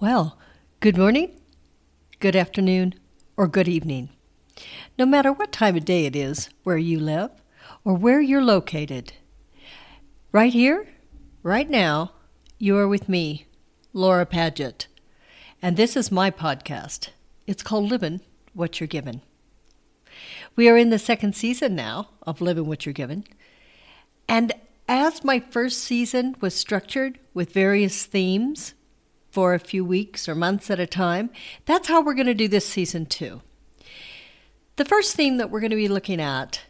Well, good morning, good afternoon, or good evening. No matter what time of day it is where you live or where you're located. Right here, right now, you are with me, Laura Paget. And this is my podcast. It's called Living What You're Given. We are in the second season now of Living What You're Given. And as my first season was structured with various themes, for a few weeks or months at a time. That's how we're going to do this season too. The first theme that we're going to be looking at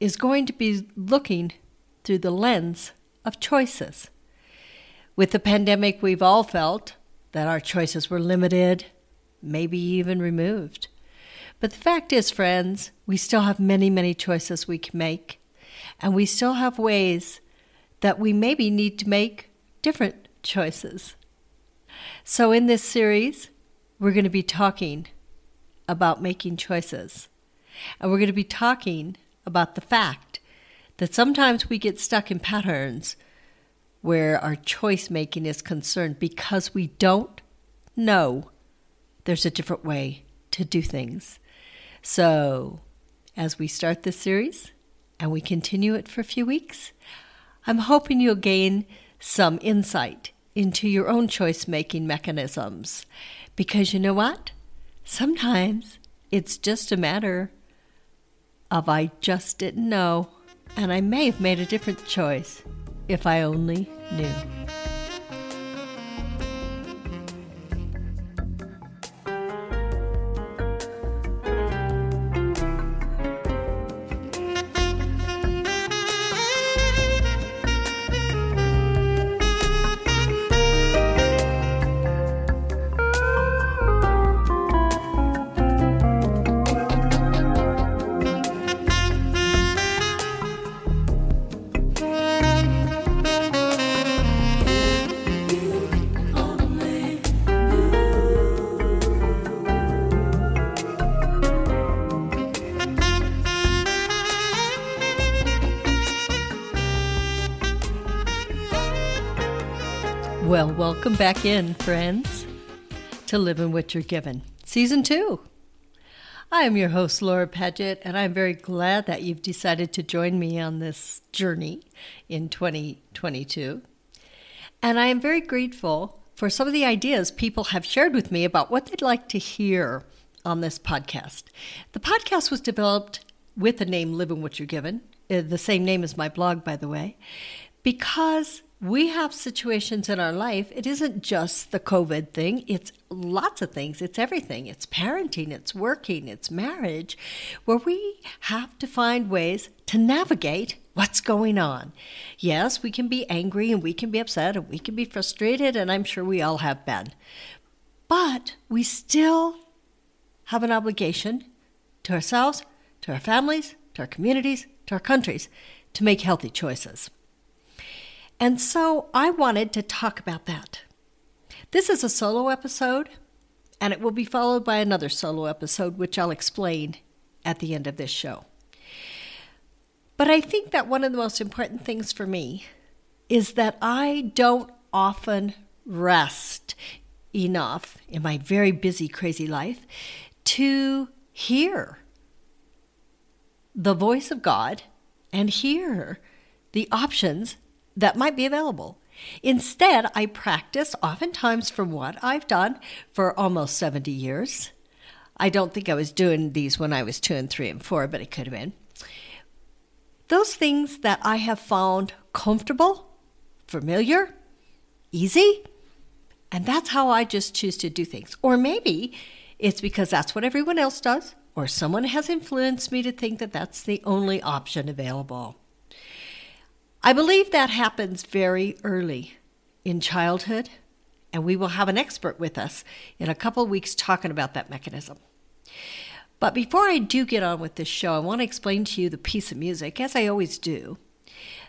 is going to be looking through the lens of choices. With the pandemic, we've all felt that our choices were limited, maybe even removed. But the fact is, friends, we still have many, many choices we can make, and we still have ways that we maybe need to make different choices. So, in this series, we're going to be talking about making choices. And we're going to be talking about the fact that sometimes we get stuck in patterns where our choice making is concerned because we don't know there's a different way to do things. So, as we start this series and we continue it for a few weeks, I'm hoping you'll gain some insight into your own choice making mechanisms. Because you know what? Sometimes it's just a matter of I just didn't know, and I may have made a different choice if I only knew. Welcome back in, friends, to Living What You're Given, Season 2. I am your host, Laura Paget, and I'm very glad that you've decided to join me on this journey in 2022. And I am very grateful for some of the ideas people have shared with me about what they'd like to hear on this podcast. The podcast was developed with the name Living What You're Given, uh, the same name as my blog, by the way, because we have situations in our life. It isn't just the COVID thing, it's lots of things. It's everything. It's parenting, it's working, it's marriage, where we have to find ways to navigate what's going on. Yes, we can be angry and we can be upset and we can be frustrated, and I'm sure we all have been. But we still have an obligation to ourselves, to our families, to our communities, to our countries to make healthy choices. And so I wanted to talk about that. This is a solo episode, and it will be followed by another solo episode, which I'll explain at the end of this show. But I think that one of the most important things for me is that I don't often rest enough in my very busy, crazy life to hear the voice of God and hear the options that might be available. Instead, I practice oftentimes from what I've done for almost 70 years. I don't think I was doing these when I was two and three and four, but it could have been. Those things that I have found comfortable, familiar, easy, and that's how I just choose to do things. Or maybe it's because that's what everyone else does, or someone has influenced me to think that that's the only option available. I believe that happens very early in childhood, and we will have an expert with us in a couple weeks talking about that mechanism. But before I do get on with this show, I want to explain to you the piece of music, as I always do.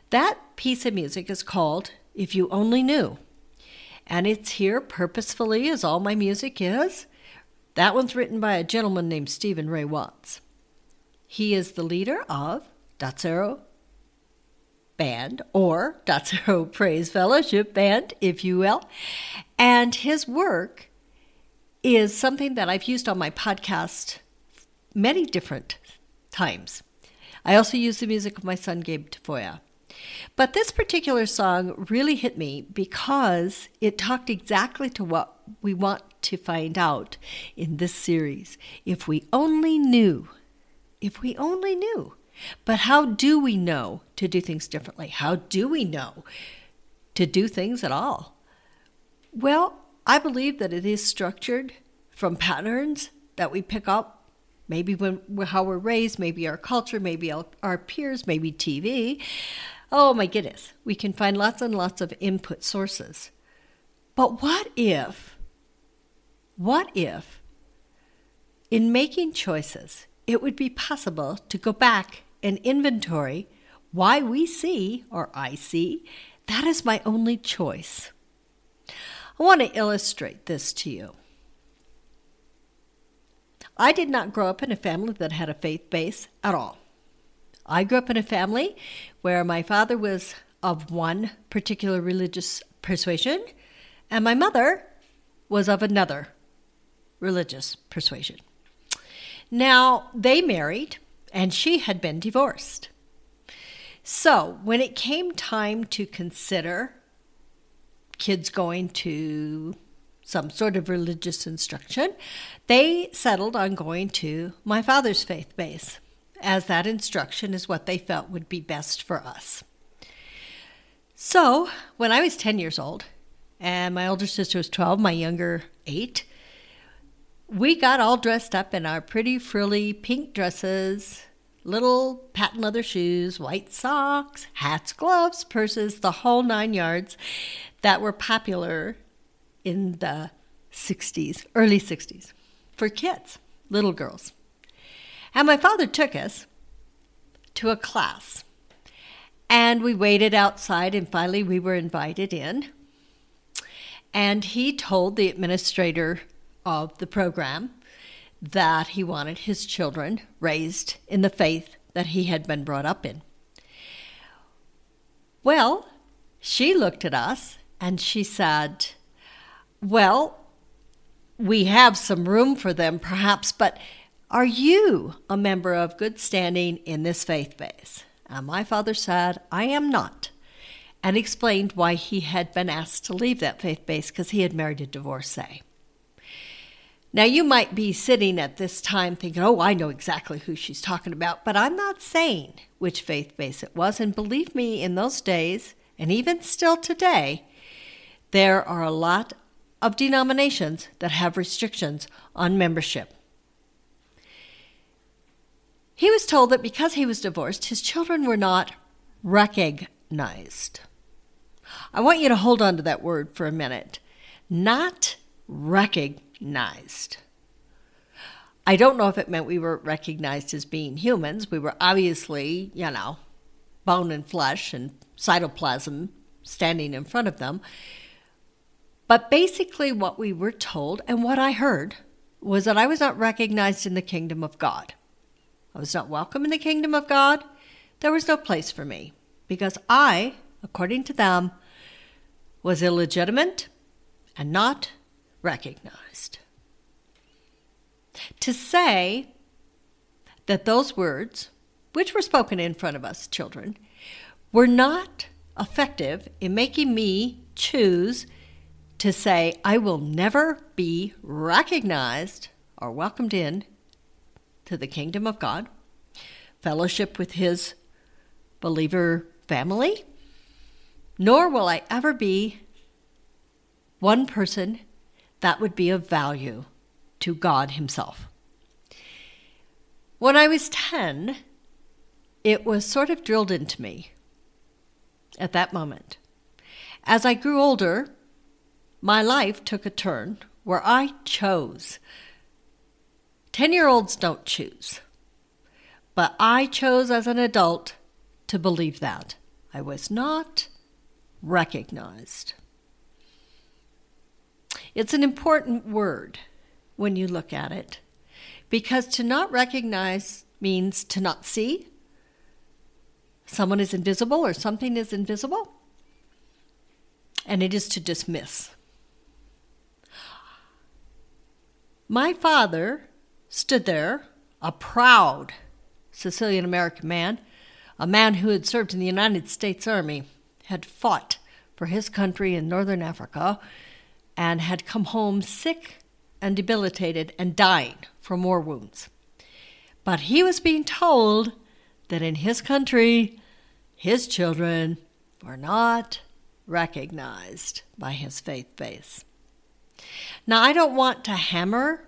That piece of music is called If You Only Knew. And it's here purposefully, as all my music is. That one's written by a gentleman named Stephen Ray Watts. He is the leader of Datsero Band, or Datsero Praise Fellowship Band, if you will. And his work is something that I've used on my podcast many different times. I also use the music of my son Gabe Tafoya. But this particular song really hit me because it talked exactly to what we want to find out in this series. If we only knew, if we only knew. But how do we know to do things differently? How do we know to do things at all? Well, I believe that it is structured from patterns that we pick up, maybe when how we're raised, maybe our culture, maybe our peers, maybe TV. Oh my goodness, we can find lots and lots of input sources. But what if, what if, in making choices, it would be possible to go back and inventory why we see, or I see, that is my only choice. I want to illustrate this to you. I did not grow up in a family that had a faith base at all. I grew up in a family where my father was of one particular religious persuasion and my mother was of another religious persuasion. Now, they married and she had been divorced. So, when it came time to consider kids going to some sort of religious instruction, they settled on going to my father's faith base, as that instruction is what they felt would be best for us. So, when I was 10 years old, and my older sister was 12, my younger 8, we got all dressed up in our pretty frilly pink dresses, little patent leather shoes, white socks, hats, gloves, purses, the whole nine yards that were popular in the 60s, early 60s, for kids, little girls. And my father took us to a class. And we waited outside, and finally we were invited in. And he told the administrator of the program that he wanted his children raised in the faith that he had been brought up in. Well, she looked at us and she said, Well, we have some room for them, perhaps, but are you a member of good standing in this faith base? And my father said, I am not, and explained why he had been asked to leave that faith base because he had married a divorcee. Now, you might be sitting at this time thinking, oh, I know exactly who she's talking about, but I'm not saying which faith base it was. And believe me, in those days, and even still today, there are a lot of denominations that have restrictions on membership. He was told that because he was divorced, his children were not recognized. I want you to hold on to that word for a minute. Not recognized recognized. I don't know if it meant we were recognized as being humans. We were obviously, you know, bone and flesh and cytoplasm standing in front of them. But basically, what we were told and what I heard was that I was not recognized in the kingdom of God. I was not welcome in the kingdom of God. There was no place for me because I, according to them, was illegitimate and not recognized. To say that those words, which were spoken in front of us children, were not effective in making me choose to say, I will never be recognized or welcomed in to the kingdom of God, fellowship with his believer family, nor will I ever be one person that would be of value to God Himself. When I was 10, it was sort of drilled into me at that moment. As I grew older, my life took a turn where I chose. 10 year olds don't choose. But I chose as an adult to believe that. I was not recognized. It's an important word when you look at it because to not recognize means to not see. Someone is invisible or something is invisible, and it is to dismiss. My father stood there, a proud Sicilian American man, a man who had served in the United States Army, had fought for his country in northern Africa, and had come home sick and debilitated and dying from war wounds. But he was being told that in his country, his children were not recognized by his faith base. Now, I don't want to hammer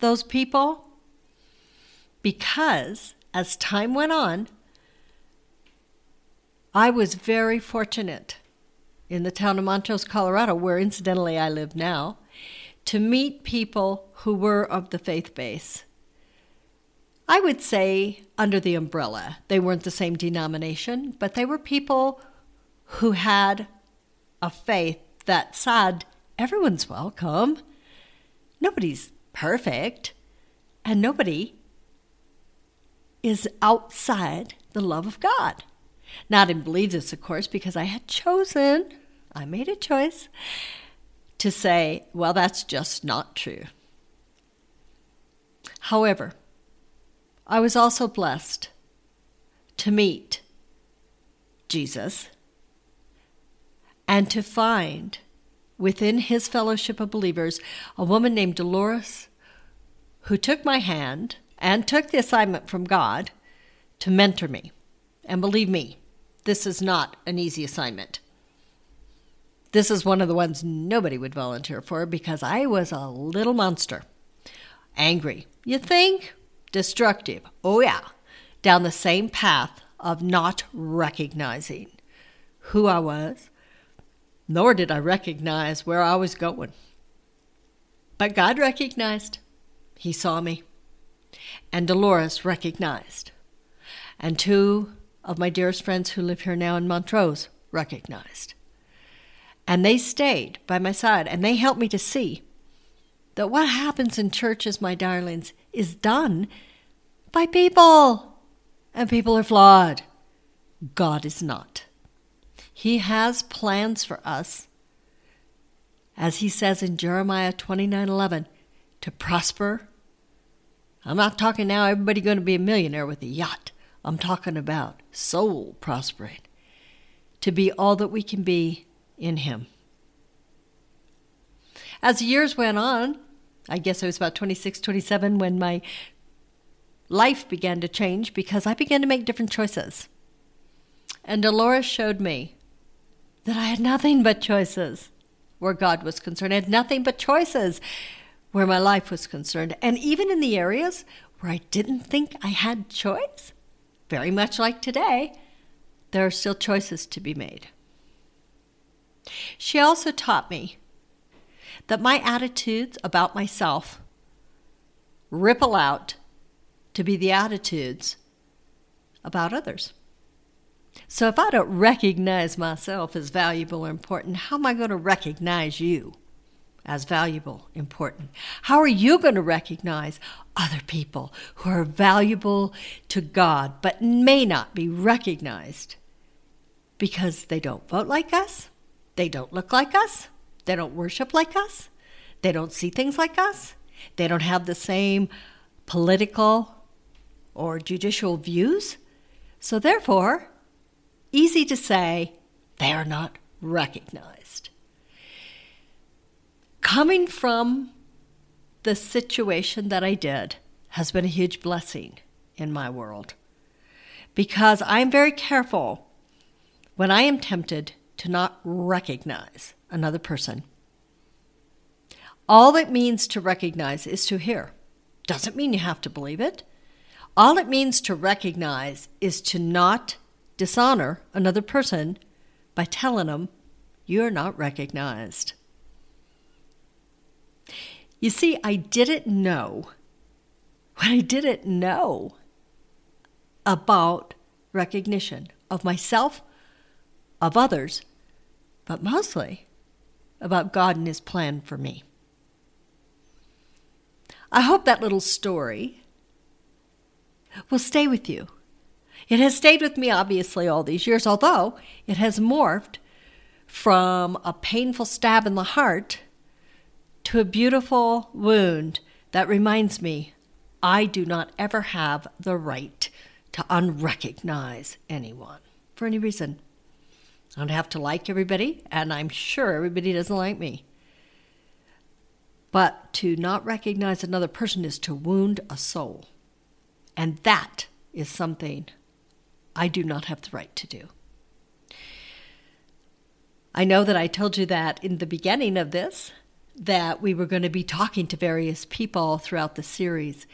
those people because as time went on, I was very fortunate in the town of Montrose, Colorado, where incidentally I live now, to meet people who were of the faith base. I would say under the umbrella. They weren't the same denomination, but they were people who had a faith that said everyone's welcome. Nobody's perfect, and nobody is outside the love of God. Now, I didn't believe this, of course, because I had chosen, I made a choice to say, well, that's just not true. However, I was also blessed to meet Jesus and to find within his fellowship of believers a woman named Dolores who took my hand and took the assignment from God to mentor me. And believe me, this is not an easy assignment. This is one of the ones nobody would volunteer for because I was a little monster. Angry, you think? Destructive, oh yeah. Down the same path of not recognizing who I was, nor did I recognize where I was going. But God recognized. He saw me. And Dolores recognized. And two of my dearest friends who live here now in Montrose recognized. And they stayed by my side and they helped me to see that what happens in churches, my darlings, is done by people. And people are flawed. God is not. He has plans for us, as he says in Jeremiah 29 11, to prosper. I'm not talking now everybody going to be a millionaire with a yacht. I'm talking about soul prospering, to be all that we can be in Him. As the years went on, I guess I was about 26, 27 when my life began to change because I began to make different choices. And Dolores showed me that I had nothing but choices where God was concerned. I had nothing but choices where my life was concerned. And even in the areas where I didn't think I had choice, very much like today, there are still choices to be made. She also taught me that my attitudes about myself ripple out to be the attitudes about others. So if I don't recognize myself as valuable or important, how am I going to recognize you as valuable, important? How are you going to recognize other people who are valuable to God but may not be recognized because they don't vote like us, they don't look like us, they don't worship like us, they don't see things like us, they don't have the same political or judicial views. So, therefore, easy to say they are not recognized. Coming from the situation that I did has been a huge blessing in my world because I'm very careful when I am tempted to not recognize another person. All it means to recognize is to hear. Doesn't mean you have to believe it. All it means to recognize is to not dishonor another person by telling them you're not recognized. You see, I didn't know what I didn't know about recognition of myself, of others, but mostly about God and His plan for me. I hope that little story will stay with you. It has stayed with me, obviously, all these years, although it has morphed from a painful stab in the heart to a beautiful wound that reminds me I do not ever have the right to unrecognize anyone for any reason. I don't have to like everybody, and I'm sure everybody doesn't like me. But to not recognize another person is to wound a soul. And that is something I do not have the right to do. I know that I told you that in the beginning of this, that we were going to be talking to various people throughout the series.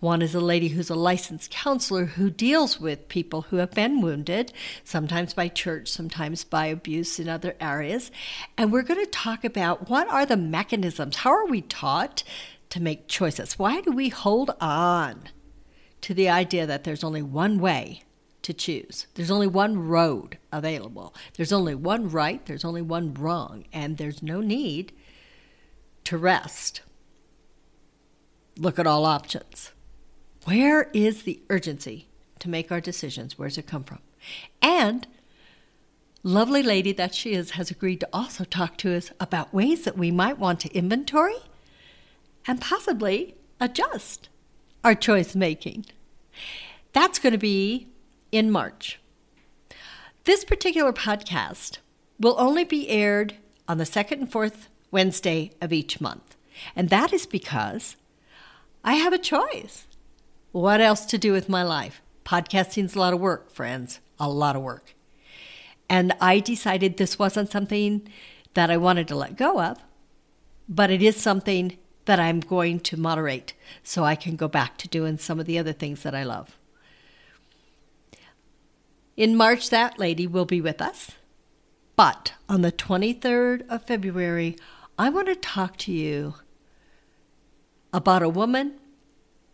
One is a lady who's a licensed counselor who deals with people who have been wounded, sometimes by church, sometimes by abuse in other areas. And we're going to talk about what are the mechanisms? How are we taught to make choices? Why do we hold on to the idea that there's only one way to choose? There's only one road available. There's only one right, there's only one wrong, and there's no need to rest. Look at all options. Where is the urgency to make our decisions? Where's it come from? And lovely lady that she is has agreed to also talk to us about ways that we might want to inventory and possibly adjust our choice making. That's going to be in March. This particular podcast will only be aired on the second and fourth Wednesday of each month. And that is because I have a choice. What else to do with my life? Podcasting's a lot of work, friends, a lot of work. And I decided this wasn't something that I wanted to let go of, but it is something that I'm going to moderate so I can go back to doing some of the other things that I love. In March, that lady will be with us. But on the 23rd of February, I want to talk to you about a woman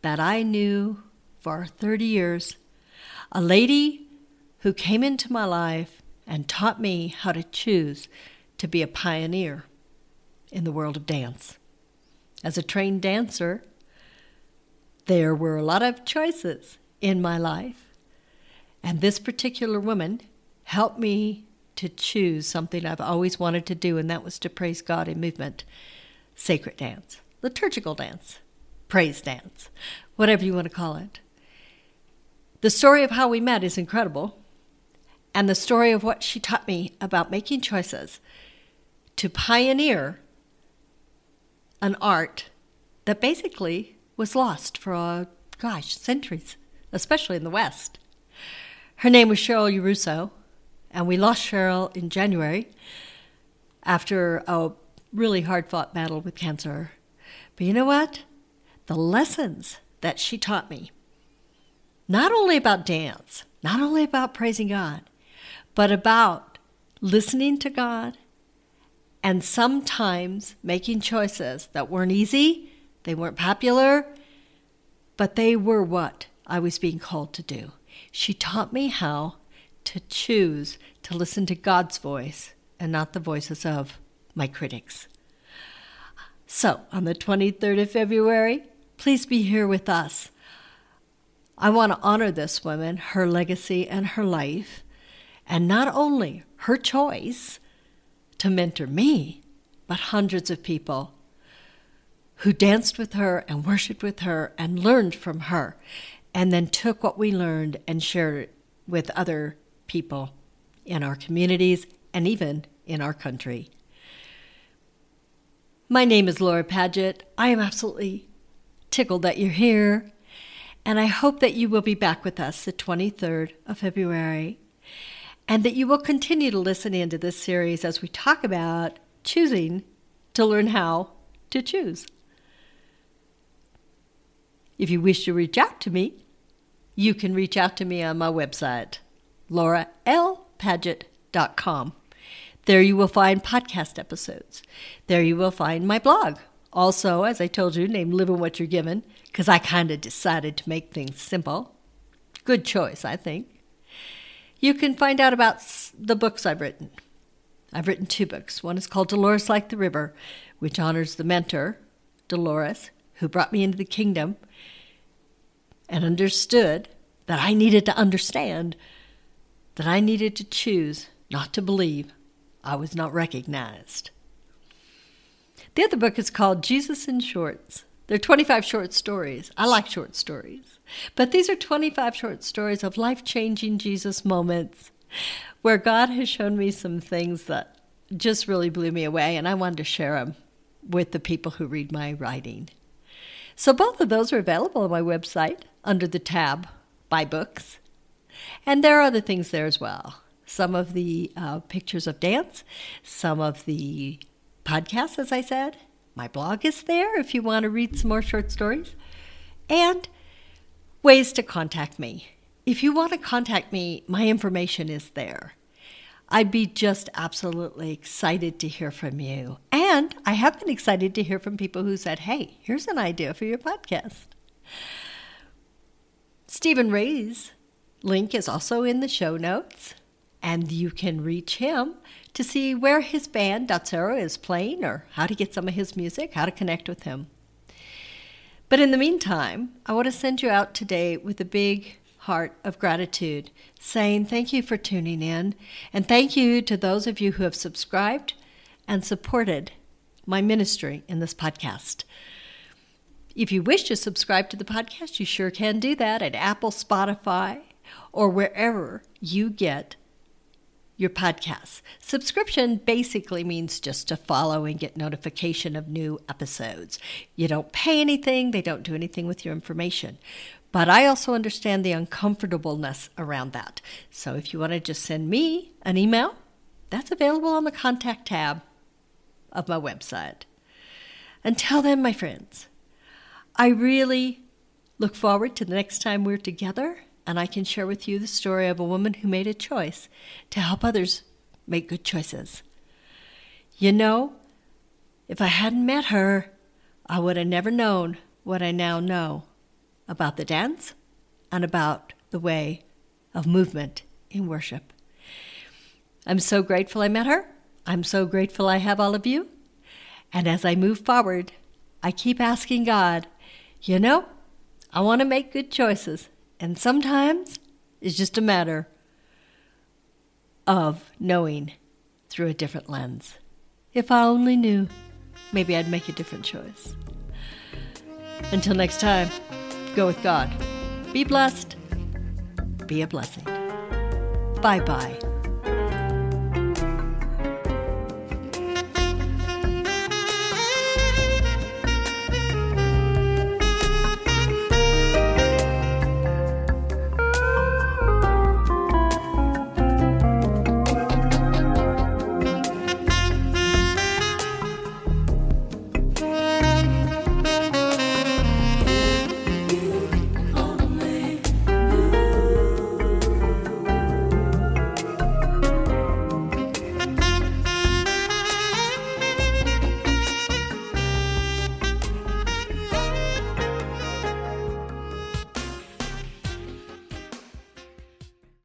that I knew for 30 years, a lady who came into my life and taught me how to choose to be a pioneer in the world of dance. As a trained dancer, there were a lot of choices in my life, and this particular woman helped me to choose something I've always wanted to do, and that was to praise God in movement, sacred dance, liturgical dance praise dance, whatever you want to call it. The story of how we met is incredible, and the story of what she taught me about making choices to pioneer an art that basically was lost for, uh, gosh, centuries, especially in the West. Her name was Cheryl Yarusso, and we lost Cheryl in January after a really hard fought battle with cancer. But you know what? The lessons that she taught me, not only about dance, not only about praising God, but about listening to God and sometimes making choices that weren't easy, they weren't popular, but they were what I was being called to do. She taught me how to choose to listen to God's voice and not the voices of my critics. So, on the 23rd of February, Please be here with us. I want to honor this woman, her legacy, and her life, and not only her choice to mentor me, but hundreds of people who danced with her and worshiped with her and learned from her, and then took what we learned and shared it with other people in our communities and even in our country. My name is Laura Paget. I am absolutely tickled that you're here. And I hope that you will be back with us the 23rd of February and that you will continue to listen into this series as we talk about choosing to learn how to choose. If you wish to reach out to me, you can reach out to me on my website, lauralpaget.com. There you will find podcast episodes. There you will find my blog, also, as I told you, named Living What You're Given, because I kind of decided to make things simple. Good choice, I think. You can find out about the books I've written. I've written two books. One is called Dolores Like the River, which honors the mentor, Dolores, who brought me into the kingdom and understood that I needed to understand that I needed to choose not to believe I was not recognized. The other book is called Jesus in Shorts They're 25 short stories. I like short stories. But these are 25 short stories of life changing Jesus moments where God has shown me some things that just really blew me away, and I wanted to share them with the people who read my writing. So both of those are available on my website under the tab Buy Books. And there are other things there as well. Some of the uh, pictures of dance, some of the podcasts, as I said. My blog is there if you want to read some more short stories. And ways to contact me. If you want to contact me, my information is there. I'd be just absolutely excited to hear from you. And I have been excited to hear from people who said, hey, here's an idea for your podcast. Stephen Ray's link is also in the show notes, and you can reach him to see where his band Datsero is playing or how to get some of his music, how to connect with him. But in the meantime, I want to send you out today with a big heart of gratitude, saying thank you for tuning in, and thank you to those of you who have subscribed and supported my ministry in this podcast. If you wish to subscribe to the podcast, you sure can do that at Apple, Spotify, or wherever you get your podcasts. Subscription basically means just to follow and get notification of new episodes. You don't pay anything, they don't do anything with your information. But I also understand the uncomfortableness around that. So if you want to just send me an email, that's available on the contact tab of my website. Until then, my friends, I really look forward to the next time we're together and I can share with you the story of a woman who made a choice to help others make good choices. You know, if I hadn't met her, I would have never known what I now know about the dance and about the way of movement in worship. I'm so grateful I met her. I'm so grateful I have all of you. And as I move forward, I keep asking God, you know, I want to make good choices. And sometimes it's just a matter of knowing through a different lens. If I only knew, maybe I'd make a different choice. Until next time, go with God. Be blessed. Be a blessing. Bye bye.